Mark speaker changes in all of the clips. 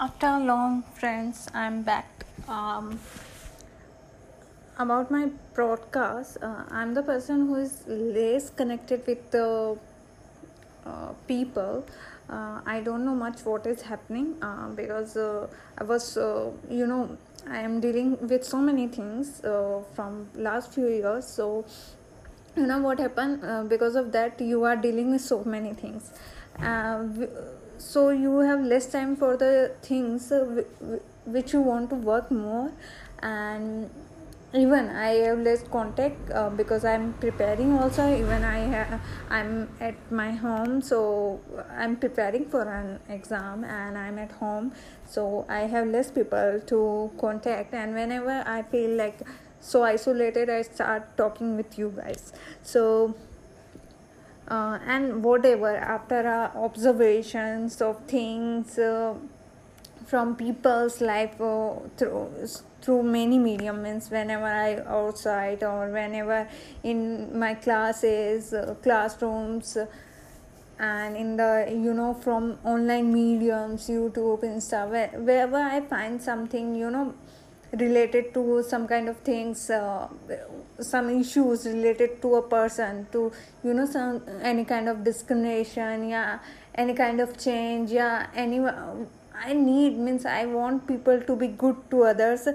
Speaker 1: after long friends i'm back. Um, about my broadcast uh, i'm the person who is less connected with the uh, people. Uh, i don't know much what is happening uh, because uh, i was uh, you know i am dealing with so many things from last few years. So you know what happened because of that you are dealing with so many things so you have less time for the things uh, which you want to work more. And even i have less contact uh, because i'm preparing also. Even i ha- i'm at my home so i'm preparing for an exam and i'm at home. So i have less people to contact. And whenever i feel like so isolated i start talking with you guys. So uh, and whatever after uh, observations of things uh, from people's life uh, through through many medium means whenever i outside or whenever in my classes uh, classrooms and in the you know from online mediums youtube insta where, wherever i find something you know related to some kind of things uh, some issues related to a person to you know some any kind of discrimination yeah any kind of change yeah any i need means i want people to be good to others.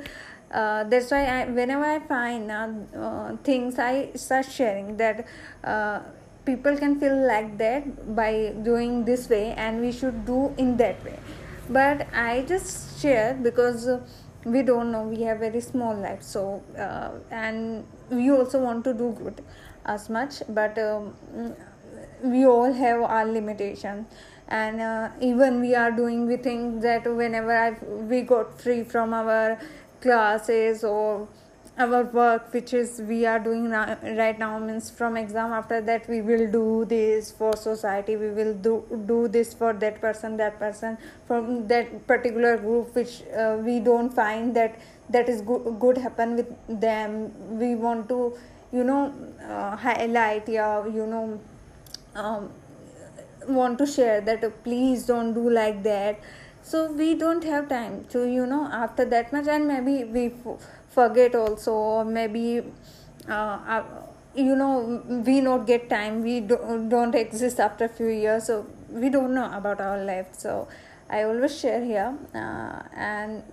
Speaker 1: Uh, that's why I, whenever i find uh, uh, things i start sharing that uh, people can feel like that by doing this way and we should do in that way. But i just share because we don't know. We have very small life so uh, and we also want to do good as much but um, we all have our limitations and uh, even we are doing we think that whenever I, we got free from our classes or our work which is we are doing right now means from exam after that we will do this for society we will do do this for that person that person from that particular group which uh, we don't find that that is good, good happen with them. We want to you know uh, highlight yeah you know um, want to share that uh, please don't do like that. So we don't have time to you know after that much and maybe we forget also or maybe uh, uh, you know we not get time we do, don't exist after a few years so we don't know about our life. So i always share here uh, and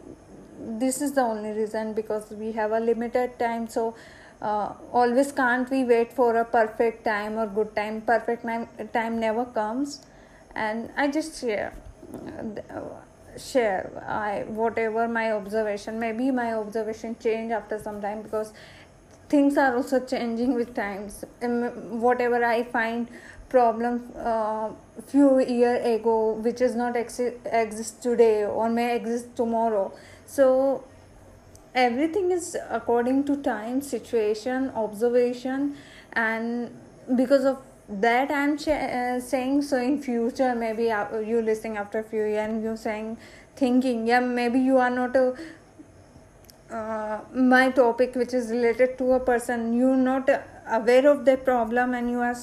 Speaker 1: this is the only reason because we have a limited time so uh, always can't we wait for a perfect time or good time. Perfect time, time never comes. And i just share uh, share I, whatever my observation maybe my observation change after some time because things are also changing with times. Whatever i find problem uh, few year ago which is not exi- exist today or may exist tomorrow. So everything is according to time situation observation and because of that i'm uh, saying so in future maybe you listening after a few years and you saying thinking yeah maybe you are not a uh, my topic which is related to a person you're not aware of the problem and you are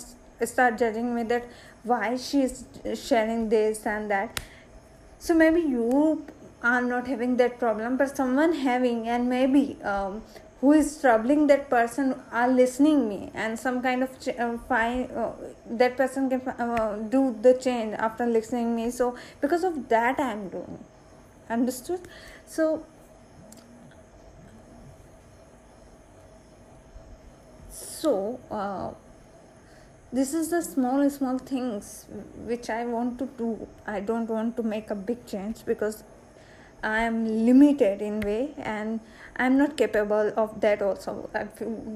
Speaker 1: start judging me that why she is sharing this and that. So maybe you are not having that problem but someone having and maybe um, who is troubling that person are listening me and some kind of ch- uh, find uh, that person can uh, do the change after listening me. So because of that i am doing. Understood? So so uh, this is the small small things which i want to do. I don't want to make a big change because i am limited in way and i'm not capable of that also.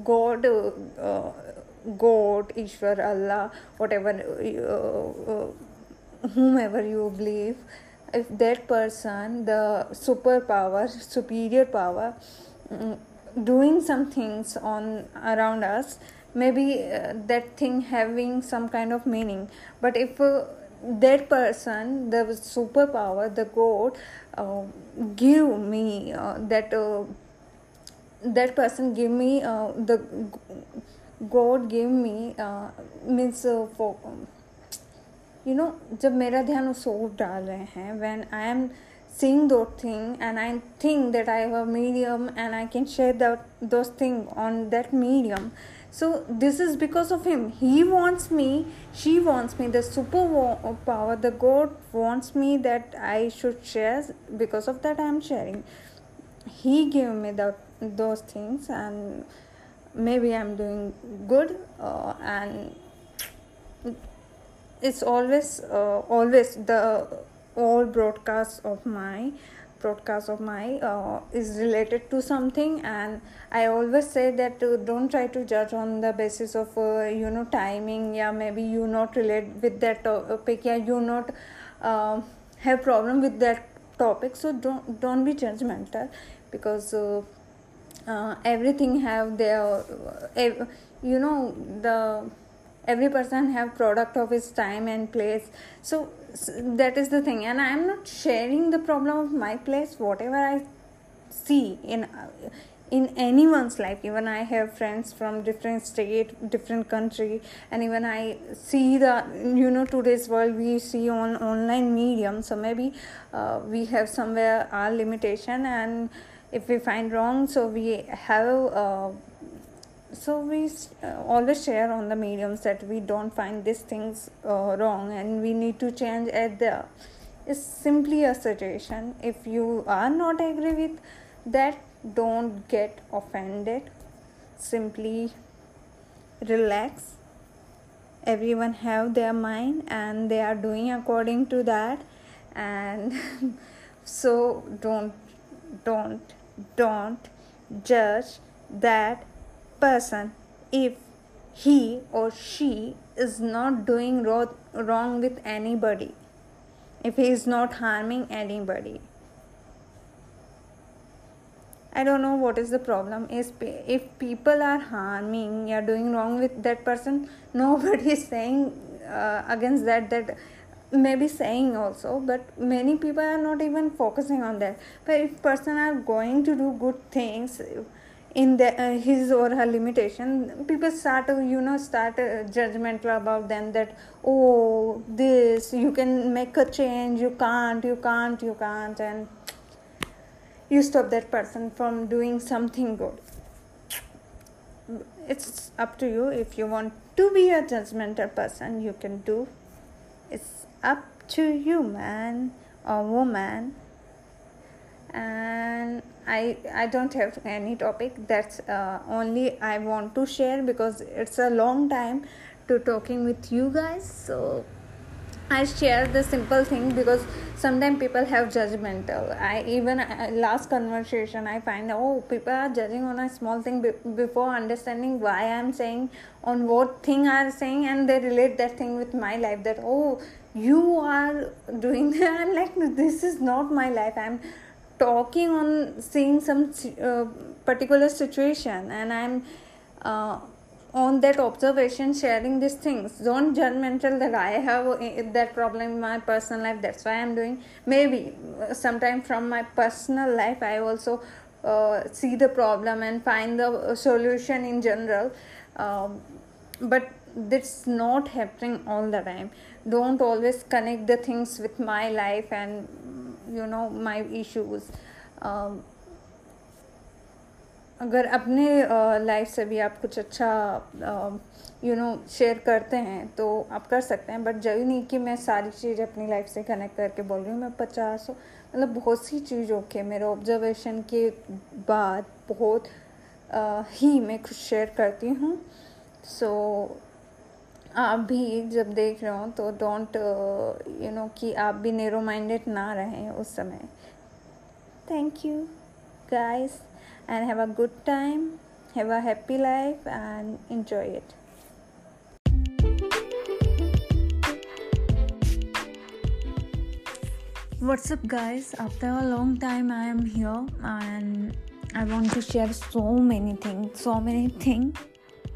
Speaker 1: God uh, god ishwar allah whatever uh, uh, whomever you believe if that person the superpower superior power mm, doing some things on around us maybe uh, that thing having some kind of meaning. But if uh, that person the superpower the god uh, give me uh, that uh, that person give me uh, the god give me uh, means uh, for you know जब मेरा ध्यान उस ओर डाल रहे हैं when I am seeing those things and i think that i have a medium and i can share that those things on that medium so this is because of him. He wants me she wants me the super power the god wants me that i should share. Because of that i am sharing. He gave me the, those things and maybe i'm doing good uh, and it's always uh, always the all broadcasts of my broadcast of my uh, is related to something. And i always say that uh, don't try to judge on the basis of uh, you know timing. Yeah maybe you not relate with that topic yeah you not uh, have problem with that topic. So don't don't be judgmental because uh, uh, everything have their you know the every person have product of his time and place. So, so that is the thing. And i am not sharing the problem of my place whatever i see in in anyone's life. Even i have friends from different state different country and even i see the you know today's world we see on online medium. So maybe uh, we have somewhere our limitation. And if we find wrong so we have uh, so we uh, always share on the mediums that we don't find these things uh, wrong and we need to change at it's simply a suggestion. If you are not agree with that don't get offended. Simply relax. Everyone have their mind and they are doing according to that. And so don't don't don't judge that person if he or she is not doing wrong with anybody, if he is not harming anybody. I don't know what is the problem. Is if people are harming, you're doing wrong with that person. Nobody is saying uh, against that. That maybe saying also, but many people are not even focusing on that. But if person are going to do good things, in the, uh, his or her limitation people start to you know start uh, judgmental about them that oh this you can make a change you can't you can't you can't and you stop that person from doing something good. It's up to you. If you want to be a judgmental person you can do. It's up to you man or woman. And I I don't have any topic. That's uh, only I want to share because it's a long time to talking with you guys. So I share the simple thing because sometimes people have judgmental. I even uh, last conversation I find oh people are judging on a small thing be- before understanding why I'm saying on what thing I'm saying and they relate that thing with my life that oh you are doing that. I'm like this is not my life. I'm talking on seeing some uh, particular situation and i'm uh, on that observation sharing these things. Don't judgmental that i have uh, that problem in my personal life. That's why i'm doing. Maybe uh, sometime from my personal life i also uh, see the problem and find the solution in general. Um, but that's not happening all the time. Don't always connect the things with my life and you know my issues अगर अपने life से भी आप कुछ अच्छा you know share करते हैं तो आप कर सकते हैं। बट ज़रूरी नहीं कि मैं सारी चीज़ अपनी लाइफ से कनेक्ट करके बोल रही हूँ मैं पचास मतलब बहुत सी चीज़ों के मेरे ऑब्जर्वेशन के बाद बहुत uh, ही मैं कुछ शेयर करती हूँ। सो so, आप भी जब देख रहे हो तो डोंट यू नो कि आप भी नेरो माइंडेड ना रहें उस समय thank you guys and have a good time have a happy life and enjoy it What's up, guys? After a long time, I am here and I want to share so many things, so many things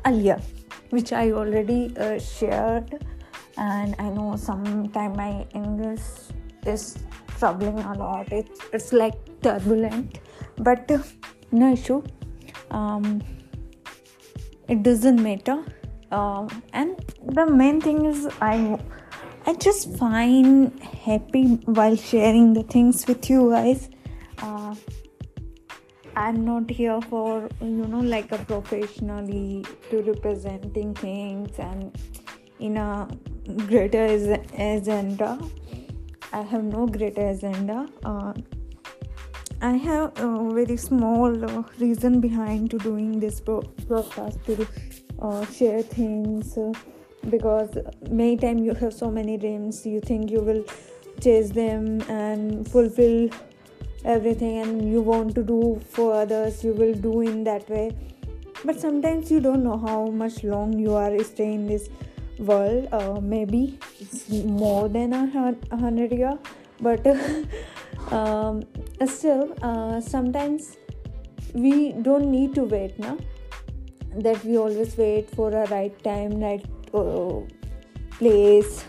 Speaker 1: earlier. Which I already uh, shared. And I know sometimes my English is troubling a lot. It's it's like turbulent, but uh, no issue. Um, it doesn't matter. Um, and the main thing is I I just find happy while sharing the things with you guys. I'm not here for you know like a professionally to representing things and in a greater agenda. I have no greater agenda. Uh, I have a very small uh, reason behind to doing this broadcast to uh, share things uh, because many times you have so many dreams you think you will chase them and fulfill everything and you want to do for others you will do in that way. But sometimes you don't know how much long you are staying in this world. Uh, maybe it's more than a hundred year but um, still uh, sometimes we don't need to wait now that we always wait for a right time right uh, place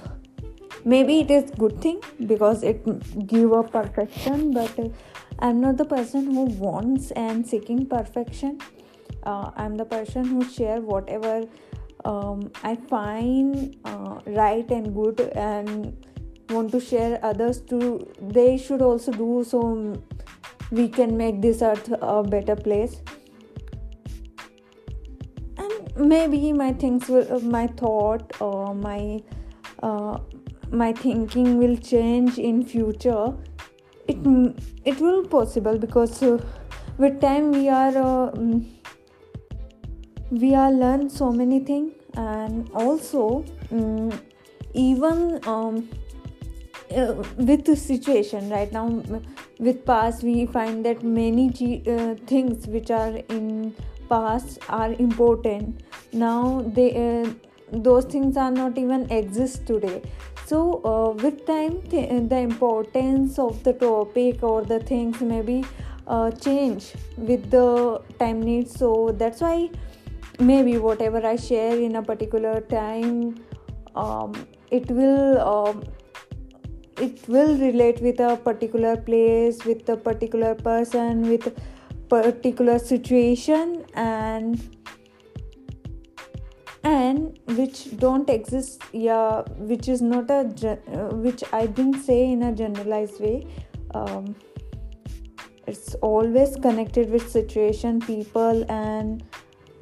Speaker 1: maybe it is good thing because it give a perfection but uh, i'm not the person who wants and seeking perfection. Uh, i'm the person who share whatever um, i find uh, right and good and want to share others to they should also do so we can make this earth a better place. And maybe my things will uh, my thought or my uh, my thinking will change in future. It it will possible because uh, with time we are uh, mm, we are learn so many things and also um, even um, uh, with the situation right now with past we find that many uh, things which are in past are important. Now they uh, those things are not even exist today so uh, with time th- the importance of the topic or the things maybe uh, change with the time needs. So that's why maybe whatever i share in a particular time um, it will um, it will relate with a particular place with a particular person with particular situation and and which don't exist yeah which is not a uh, which i didn't say in a generalized way um, it's always connected with situation people and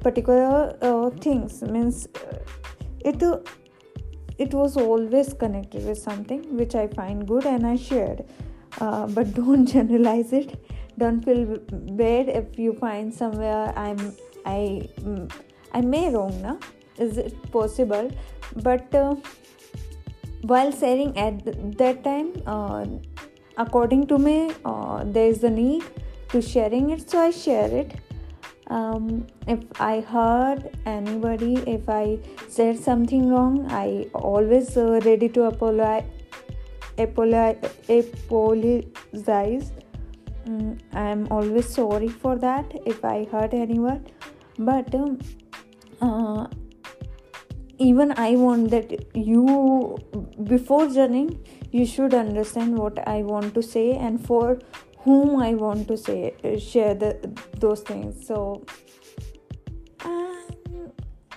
Speaker 1: particular uh, things means uh, it it was always connected with something which I find good and I shared. Uh, but don't generalize it. Don't feel bad if you find somewhere I'm I mm, I may wrong na. Is it possible? But uh, while sharing at that time, uh, according to me, uh, there is a need to sharing it, so I share it. Um, if i hurt anybody if i said something wrong i always uh, ready to apologize. Apologize um, i'm always sorry for that if i hurt anyone. But um, uh, even i want that you before joining you should understand what i want to say and for whom I want to say uh, share the those things. So um,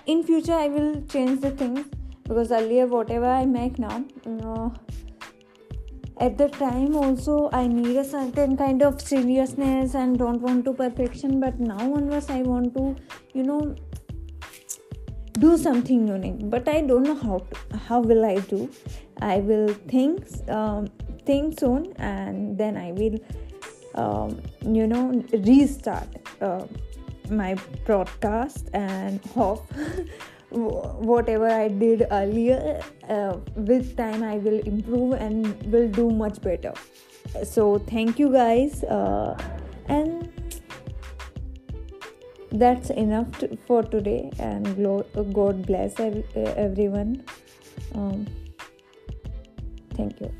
Speaker 1: in future I will change the things because earlier whatever I make now. You know, at the time also i need a certain kind of seriousness and don't want to perfection but now onwards i want to you know do something unique but i don't know how to how will i do. I will think um, think soon and then i will um, you know restart uh, my broadcast and hope whatever i did earlier uh, with time i will improve and will do much better. So thank you guys uh, and that's enough to, for today and god bless everyone. Um, thank you.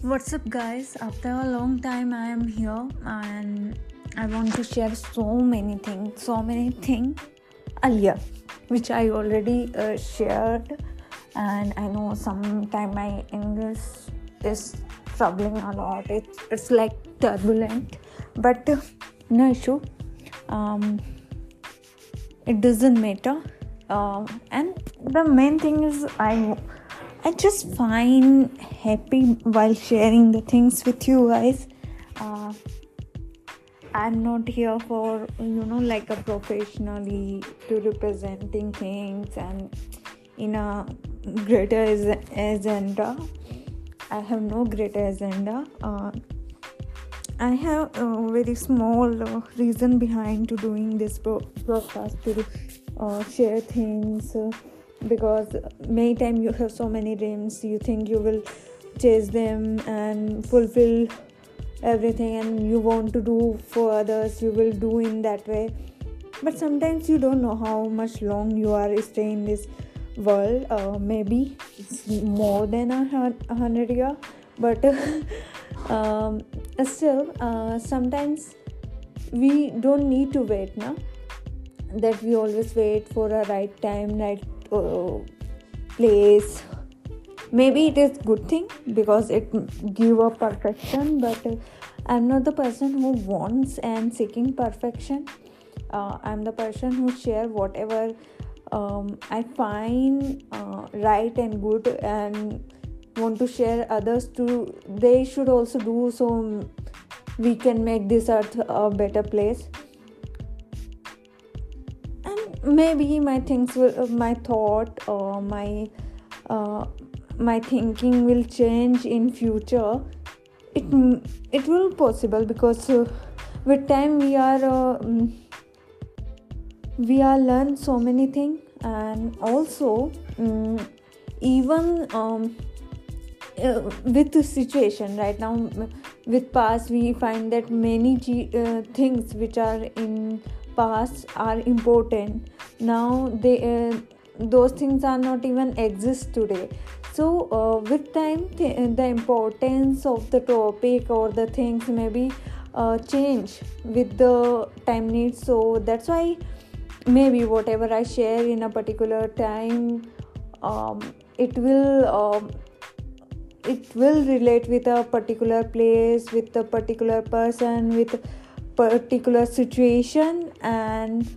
Speaker 1: What's up guys? After a long time i am here and i want to share so many things so many things earlier which i already uh, shared and i know sometimes my english is troubling a lot. It's, it's like turbulent. But uh, no issue. Um, it doesn't matter. Uh, and the main thing is i i just find happy while sharing the things with you guys. Uh, i'm not here for you know like a professionally to representing things and in a greater agenda. I have no greater agenda. Uh, i have a very small uh, reason behind to doing this broadcast to uh, share things uh, because many times you have so many dreams you think you will chase them and fulfill everything and you want to do for others you will do in that way. But sometimes you don't know how much long you are staying in this world uh, maybe it's more than a hundred year but um, still uh, sometimes we don't need to wait now that we always wait for a right time right uh, place. Maybe it is good thing because it give a perfection but i'm not the person who wants and seeking perfection. Uh, i'm the person who share whatever um, i find uh, right and good and want to share others to they should also do so we can make this earth a better place. And maybe my things will my thought or my uh, my thinking will change in future. It it will possible because uh, with time we are uh, we are learn so many things and also um, even um, uh, with the situation right now with past we find that many uh, things which are in past are important. Now they uh, those things are not even exist today. So uh, with time th- the importance of the topic or the things maybe uh, change with the time needs. So that's why maybe whatever i share in a particular time um, it will um, it will relate with a particular place with a particular person with particular situation and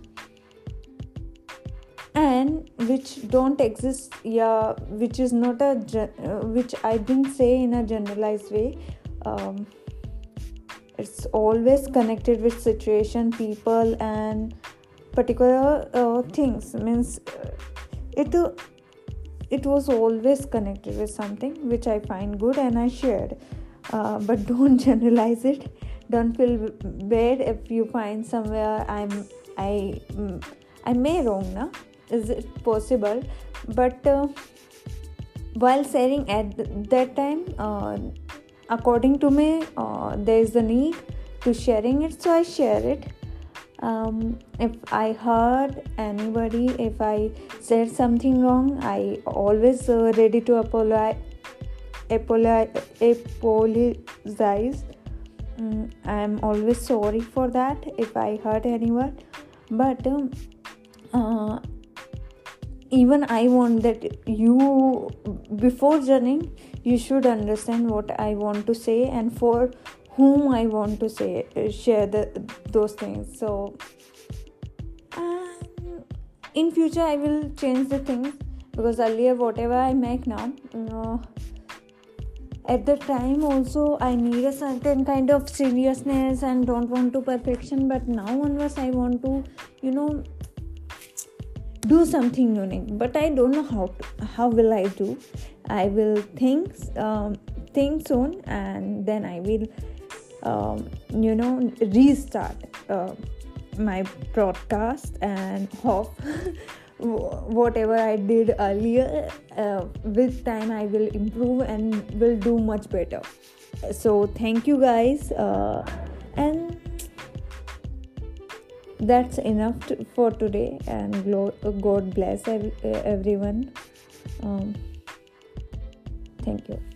Speaker 1: and which don't exist yeah which is not a uh, which i didn't say in a generalized way. Um, it's always connected with situation people and particular uh, things. Means uh, it it was always connected with something which i find good and i shared. Uh, but don't generalize it. Don't feel bad if you find somewhere i'm i mm, i may wrong now is it possible? But uh, while sharing at that time uh, according to me there is a need to sharing it so i share it um, if i heard anybody if i said something wrong i always uh, ready to apologize apologize. Mm, i'm always sorry for that if i hurt anyone but um, uh, even i want that you before journeying you should understand what i want to say and for whom i want to say share the, those things. So in future i will change the things because earlier whatever i make now you know, at the time also i need a certain kind of seriousness and don't want to perfection but now onwards i want to you know do something unique. But i don't know how to, how will i do. I will think um, think soon and then i will um, you know restart uh, my broadcast and hope whatever i did earlier uh, with time i will improve and will do much better. So thank you guys uh, and that's enough to, for today and god bless everyone. Um, thank you